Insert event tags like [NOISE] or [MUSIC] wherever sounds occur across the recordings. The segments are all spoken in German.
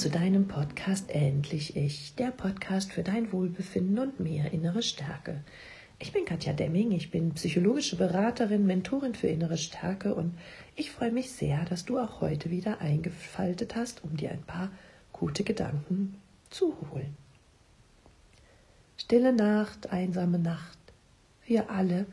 zu deinem Podcast Endlich Ich, der Podcast für dein Wohlbefinden und mehr innere Stärke. Ich bin Katja Demming, ich bin psychologische Beraterin, Mentorin für innere Stärke und ich freue mich sehr, dass du auch heute wieder eingefaltet hast, um dir ein paar gute Gedanken zu holen. Stille Nacht, einsame Nacht. Wir alle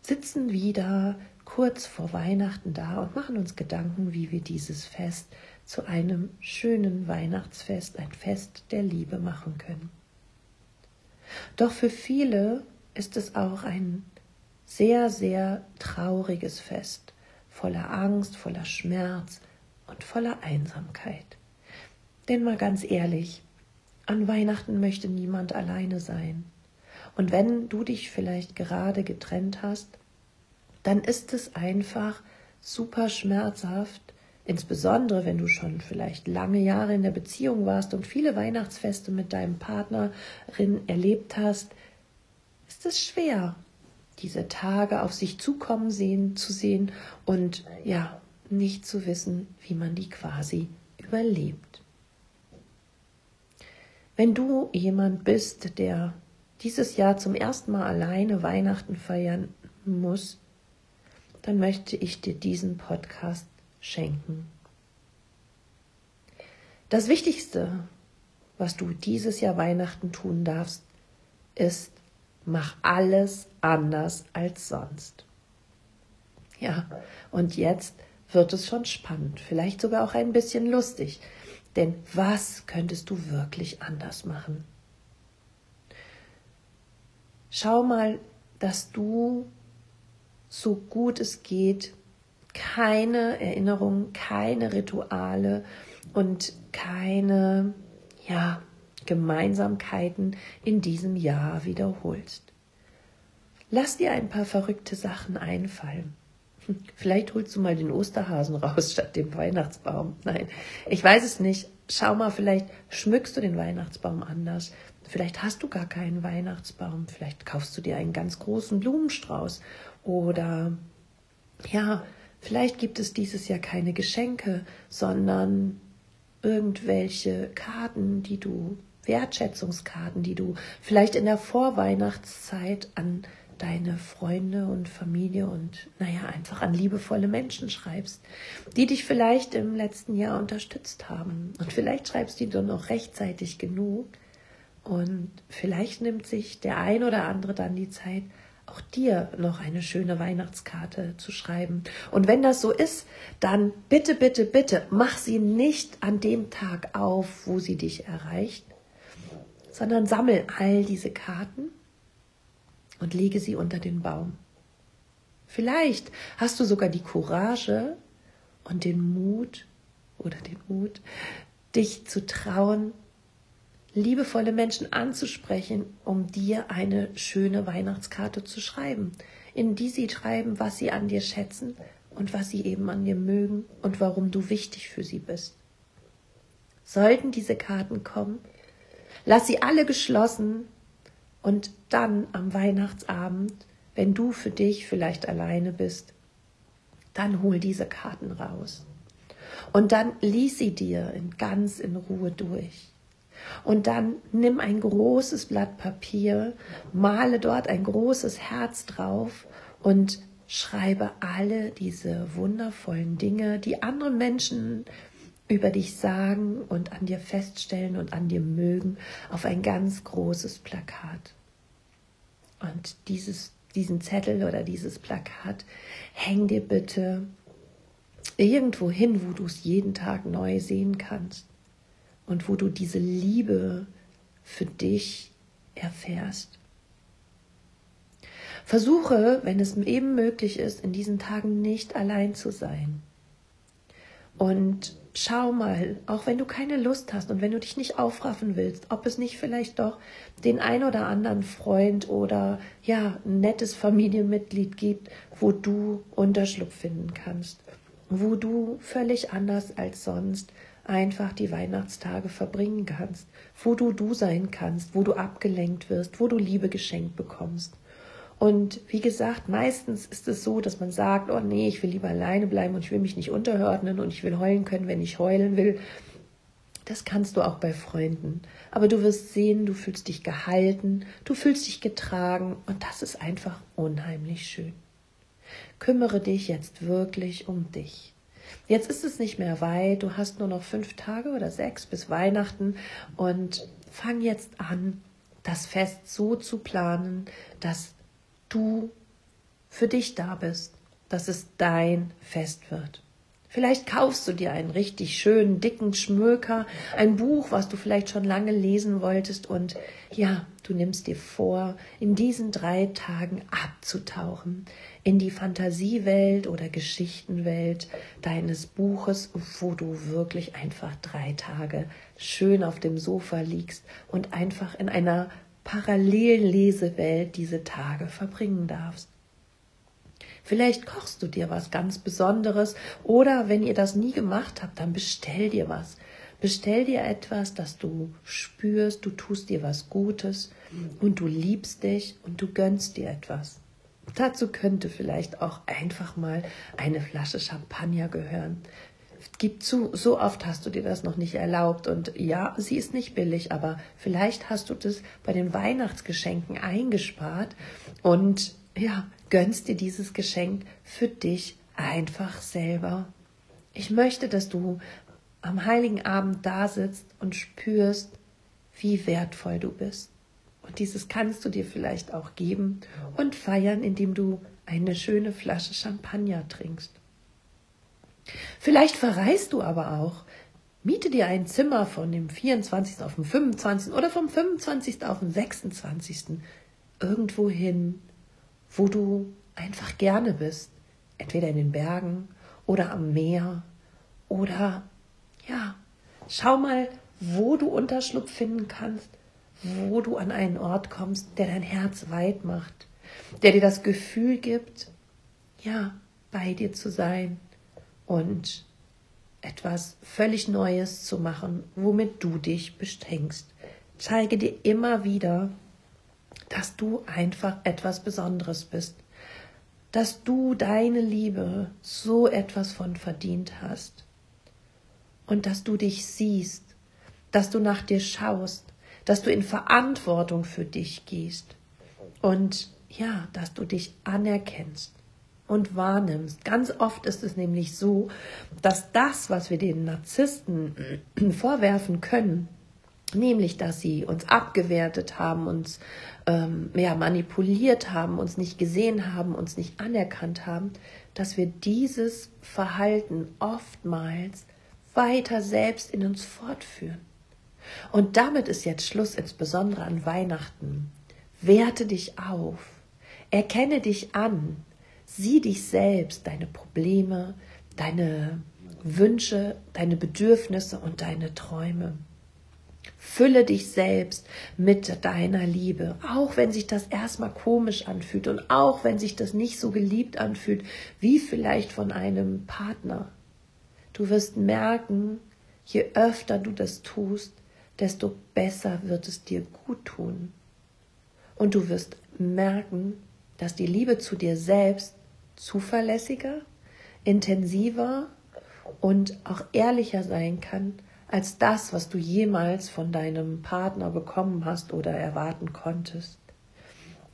sitzen wieder kurz vor Weihnachten da und machen uns Gedanken, wie wir dieses Fest zu einem schönen Weihnachtsfest, ein Fest der Liebe machen können. Doch für viele ist es auch ein sehr, sehr trauriges Fest, voller Angst, voller Schmerz und voller Einsamkeit. Denn mal ganz ehrlich, an Weihnachten möchte niemand alleine sein. Und wenn du dich vielleicht gerade getrennt hast, dann ist es einfach super schmerzhaft, Insbesondere wenn du schon vielleicht lange Jahre in der Beziehung warst und viele Weihnachtsfeste mit deinem Partnerin erlebt hast, ist es schwer, diese Tage auf sich zukommen sehen, zu sehen und ja, nicht zu wissen, wie man die quasi überlebt. Wenn du jemand bist, der dieses Jahr zum ersten Mal alleine Weihnachten feiern muss, dann möchte ich dir diesen Podcast schenken. Das Wichtigste, was du dieses Jahr Weihnachten tun darfst, ist, mach alles anders als sonst. Ja, und jetzt wird es schon spannend, vielleicht sogar auch ein bisschen lustig. Denn was könntest du wirklich anders machen? Schau mal, dass du so gut es geht keine Erinnerungen, keine Rituale und keine ja, Gemeinsamkeiten in diesem Jahr wiederholst. Lass dir ein paar verrückte Sachen einfallen. [LAUGHS] Vielleicht holst du mal den Osterhasen raus statt dem Weihnachtsbaum. Nein, ich weiß es nicht. Schau mal, vielleicht schmückst du den Weihnachtsbaum anders. Vielleicht hast du gar keinen Weihnachtsbaum. Vielleicht kaufst du dir einen ganz großen Blumenstrauß. Oder ja, Vielleicht gibt es dieses Jahr keine Geschenke, sondern irgendwelche Karten, die du, Wertschätzungskarten, die du vielleicht in der Vorweihnachtszeit an deine Freunde und Familie und naja, einfach an liebevolle Menschen schreibst, die dich vielleicht im letzten Jahr unterstützt haben. Und vielleicht schreibst du dir noch rechtzeitig genug. Und vielleicht nimmt sich der ein oder andere dann die Zeit, auch dir noch eine schöne Weihnachtskarte zu schreiben. Und wenn das so ist, dann bitte, bitte, bitte, mach sie nicht an dem Tag auf, wo sie dich erreicht, sondern sammel all diese Karten und lege sie unter den Baum. Vielleicht hast du sogar die Courage und den Mut oder den Mut, dich zu trauen, liebevolle Menschen anzusprechen, um dir eine schöne Weihnachtskarte zu schreiben, in die sie schreiben, was sie an dir schätzen und was sie eben an dir mögen und warum du wichtig für sie bist. Sollten diese Karten kommen, lass sie alle geschlossen und dann am Weihnachtsabend, wenn du für dich vielleicht alleine bist, dann hol diese Karten raus. Und dann lies sie dir in ganz in Ruhe durch. Und dann nimm ein großes Blatt Papier, male dort ein großes Herz drauf und schreibe alle diese wundervollen Dinge, die andere Menschen über dich sagen und an dir feststellen und an dir mögen, auf ein ganz großes Plakat. Und dieses, diesen Zettel oder dieses Plakat häng dir bitte irgendwo hin, wo du es jeden Tag neu sehen kannst und wo du diese Liebe für dich erfährst. Versuche, wenn es eben möglich ist, in diesen Tagen nicht allein zu sein. Und schau mal, auch wenn du keine Lust hast und wenn du dich nicht aufraffen willst, ob es nicht vielleicht doch den ein oder anderen Freund oder ja, ein nettes Familienmitglied gibt, wo du Unterschlupf finden kannst, wo du völlig anders als sonst einfach die Weihnachtstage verbringen kannst, wo du du sein kannst, wo du abgelenkt wirst, wo du Liebe geschenkt bekommst. Und wie gesagt, meistens ist es so, dass man sagt, oh nee, ich will lieber alleine bleiben und ich will mich nicht unterordnen und ich will heulen können, wenn ich heulen will. Das kannst du auch bei Freunden. Aber du wirst sehen, du fühlst dich gehalten, du fühlst dich getragen und das ist einfach unheimlich schön. Kümmere dich jetzt wirklich um dich. Jetzt ist es nicht mehr weit, du hast nur noch fünf Tage oder sechs bis Weihnachten und fang jetzt an, das Fest so zu planen, dass du für dich da bist, dass es dein Fest wird. Vielleicht kaufst du dir einen richtig schönen, dicken Schmöker, ein Buch, was du vielleicht schon lange lesen wolltest und ja, du nimmst dir vor, in diesen drei Tagen abzutauchen in die Fantasiewelt oder Geschichtenwelt deines Buches, wo du wirklich einfach drei Tage schön auf dem Sofa liegst und einfach in einer Parallellesewelt diese Tage verbringen darfst. Vielleicht kochst du dir was ganz Besonderes oder wenn ihr das nie gemacht habt, dann bestell dir was. Bestell dir etwas, das du spürst, du tust dir was Gutes und du liebst dich und du gönnst dir etwas. Dazu könnte vielleicht auch einfach mal eine Flasche Champagner gehören. Gib zu, so oft hast du dir das noch nicht erlaubt. Und ja, sie ist nicht billig, aber vielleicht hast du das bei den Weihnachtsgeschenken eingespart und ja, gönnst dir dieses Geschenk für dich einfach selber. Ich möchte, dass du am heiligen Abend da sitzt und spürst, wie wertvoll du bist. Und dieses kannst du dir vielleicht auch geben und feiern, indem du eine schöne Flasche Champagner trinkst. Vielleicht verreist du aber auch. Miete dir ein Zimmer von dem 24. auf den 25. oder vom 25. auf den 26. irgendwo hin, wo du einfach gerne bist. Entweder in den Bergen oder am Meer oder ja, schau mal, wo du Unterschlupf finden kannst, wo du an einen Ort kommst, der dein Herz weit macht, der dir das Gefühl gibt, ja, bei dir zu sein und etwas völlig Neues zu machen, womit du dich beschenkst. Zeige dir immer wieder, dass du einfach etwas Besonderes bist, dass du deine Liebe so etwas von verdient hast. Und dass du dich siehst, dass du nach dir schaust, dass du in Verantwortung für dich gehst. Und ja, dass du dich anerkennst und wahrnimmst. Ganz oft ist es nämlich so, dass das, was wir den Narzissten [CLEARS THROAT] vorwerfen können, nämlich dass sie uns abgewertet haben, uns ähm, ja, manipuliert haben, uns nicht gesehen haben, uns nicht anerkannt haben, dass wir dieses Verhalten oftmals weiter selbst in uns fortführen. Und damit ist jetzt Schluss, insbesondere an Weihnachten. Werte dich auf, erkenne dich an, sieh dich selbst, deine Probleme, deine Wünsche, deine Bedürfnisse und deine Träume. Fülle dich selbst mit deiner Liebe, auch wenn sich das erstmal komisch anfühlt und auch wenn sich das nicht so geliebt anfühlt, wie vielleicht von einem Partner. Du wirst merken, je öfter du das tust, desto besser wird es dir gut tun. Und du wirst merken, dass die Liebe zu dir selbst zuverlässiger, intensiver und auch ehrlicher sein kann als das, was du jemals von deinem Partner bekommen hast oder erwarten konntest.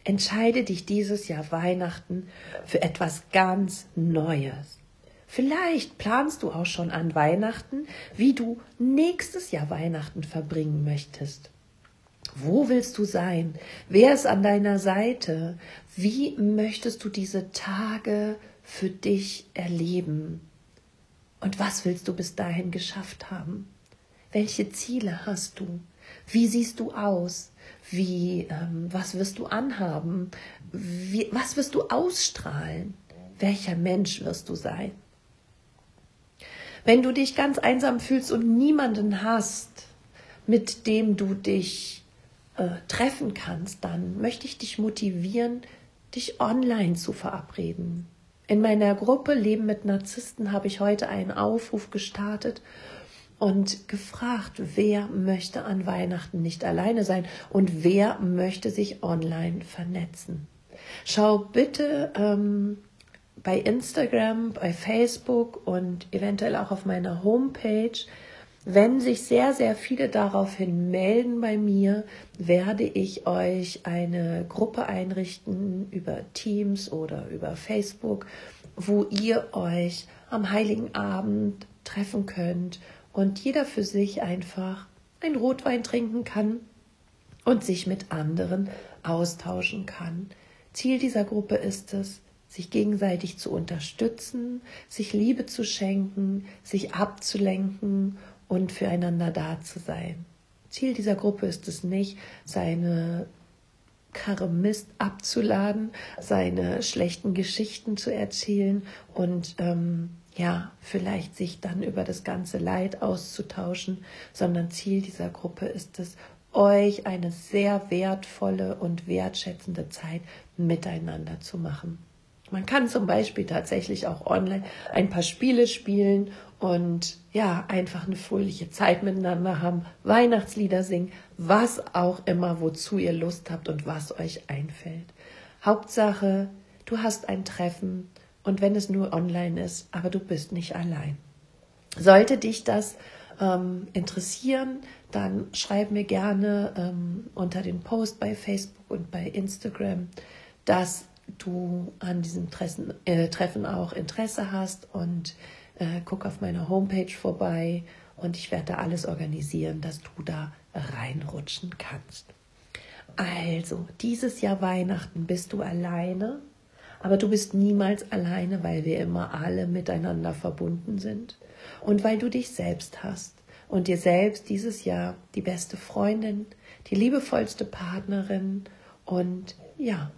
Entscheide dich dieses Jahr Weihnachten für etwas ganz Neues. Vielleicht planst du auch schon an Weihnachten, wie du nächstes Jahr Weihnachten verbringen möchtest. Wo willst du sein? Wer ist an deiner Seite? Wie möchtest du diese Tage für dich erleben? Und was willst du bis dahin geschafft haben? Welche Ziele hast du? Wie siehst du aus? Wie, ähm, was wirst du anhaben? Wie, was wirst du ausstrahlen? Welcher Mensch wirst du sein? Wenn du dich ganz einsam fühlst und niemanden hast, mit dem du dich äh, treffen kannst, dann möchte ich dich motivieren, dich online zu verabreden. In meiner Gruppe Leben mit Narzissten habe ich heute einen Aufruf gestartet und gefragt, wer möchte an Weihnachten nicht alleine sein und wer möchte sich online vernetzen. Schau bitte ähm, bei Instagram, bei Facebook und eventuell auch auf meiner Homepage Wenn sich sehr, sehr viele daraufhin melden bei mir, werde ich euch eine Gruppe einrichten über Teams oder über Facebook, wo ihr euch am heiligen Abend treffen könnt und jeder für sich einfach ein Rotwein trinken kann und sich mit anderen austauschen kann. Ziel dieser Gruppe ist es, sich gegenseitig zu unterstützen, sich Liebe zu schenken, sich abzulenken und füreinander da zu sein. Ziel dieser Gruppe ist es nicht, seine Karre Mist abzuladen, seine schlechten Geschichten zu erzählen und ähm, ja, vielleicht sich dann über das ganze Leid auszutauschen, sondern Ziel dieser Gruppe ist es, euch eine sehr wertvolle und wertschätzende Zeit miteinander zu machen. Man kann zum Beispiel tatsächlich auch online ein paar Spiele spielen und ja, einfach eine fröhliche Zeit miteinander haben, Weihnachtslieder singen, was auch immer, wozu ihr Lust habt und was euch einfällt. Hauptsache, du hast ein Treffen und wenn es nur online ist, aber du bist nicht allein. Sollte dich das ähm, interessieren, dann schreib mir gerne ähm, unter den Post bei Facebook und bei Instagram, dass du an diesem Treffen, äh, Treffen auch Interesse hast und äh, guck auf meiner Homepage vorbei und ich werde da alles organisieren, dass du da reinrutschen kannst. Also, dieses Jahr Weihnachten bist du alleine, aber du bist niemals alleine, weil wir immer alle miteinander verbunden sind und weil du dich selbst hast und dir selbst dieses Jahr die beste Freundin, die liebevollste Partnerin und ja,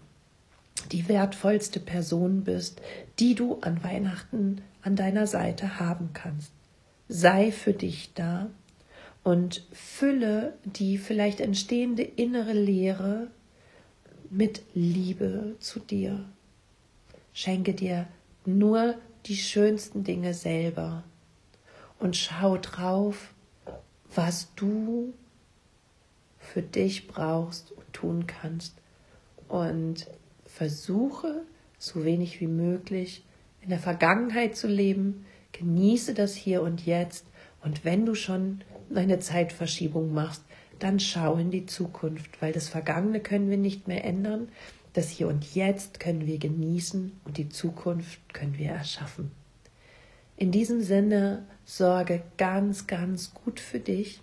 die wertvollste Person bist, die du an Weihnachten an deiner Seite haben kannst. Sei für dich da und fülle die vielleicht entstehende innere Leere mit Liebe zu dir. Schenke dir nur die schönsten Dinge selber und schau drauf, was du für dich brauchst und tun kannst. Und versuche, so wenig wie möglich in der Vergangenheit zu leben. Genieße das Hier und Jetzt. Und wenn du schon eine Zeitverschiebung machst, dann schau in die Zukunft, weil das Vergangene können wir nicht mehr ändern. Das Hier und Jetzt können wir genießen und die Zukunft können wir erschaffen. In diesem Sinne sorge ganz, ganz gut für dich.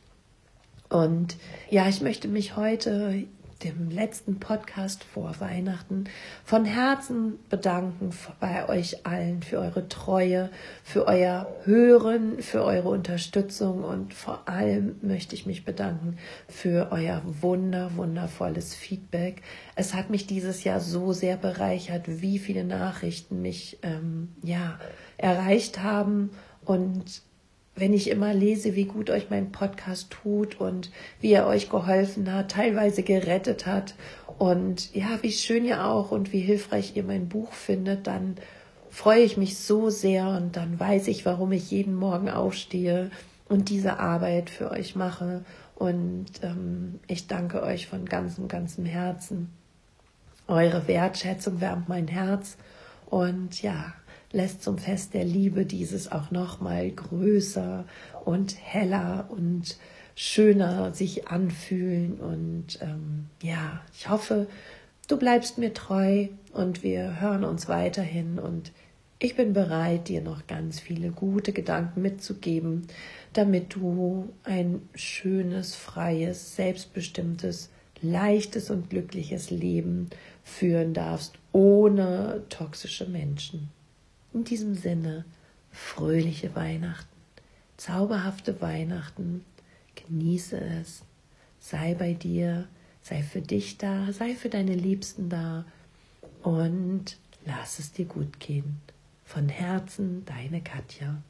Und ja, ich möchte mich heute dem letzten Podcast vor Weihnachten von Herzen bedanken bei euch allen für eure Treue, für euer Hören, für eure Unterstützung und vor allem möchte ich mich bedanken für euer wunder, wundervolles Feedback. Es hat mich dieses Jahr so sehr bereichert, wie viele Nachrichten mich ähm, ja erreicht haben und wenn ich immer lese, wie gut euch mein Podcast tut und wie er euch geholfen hat, teilweise gerettet hat und ja, wie schön ihr auch und wie hilfreich ihr mein Buch findet, dann freue ich mich so sehr und dann weiß ich, warum ich jeden Morgen aufstehe und diese Arbeit für euch mache. Und ähm, ich danke euch von ganzem, ganzem Herzen. Eure Wertschätzung wärmt mein Herz. Und ja, lässt zum Fest der Liebe dieses auch noch mal größer und heller und schöner sich anfühlen. Und ähm, ja, ich hoffe, du bleibst mir treu und wir hören uns weiterhin. Und ich bin bereit, dir noch ganz viele gute Gedanken mitzugeben, damit du ein schönes, freies, selbstbestimmtes, leichtes und glückliches Leben führen darfst, ohne toxische Menschen. In diesem Sinne, fröhliche Weihnachten, zauberhafte Weihnachten, genieße es, sei bei dir, sei für dich da, sei für deine Liebsten da und lass es dir gut gehen. Von Herzen, deine Katja.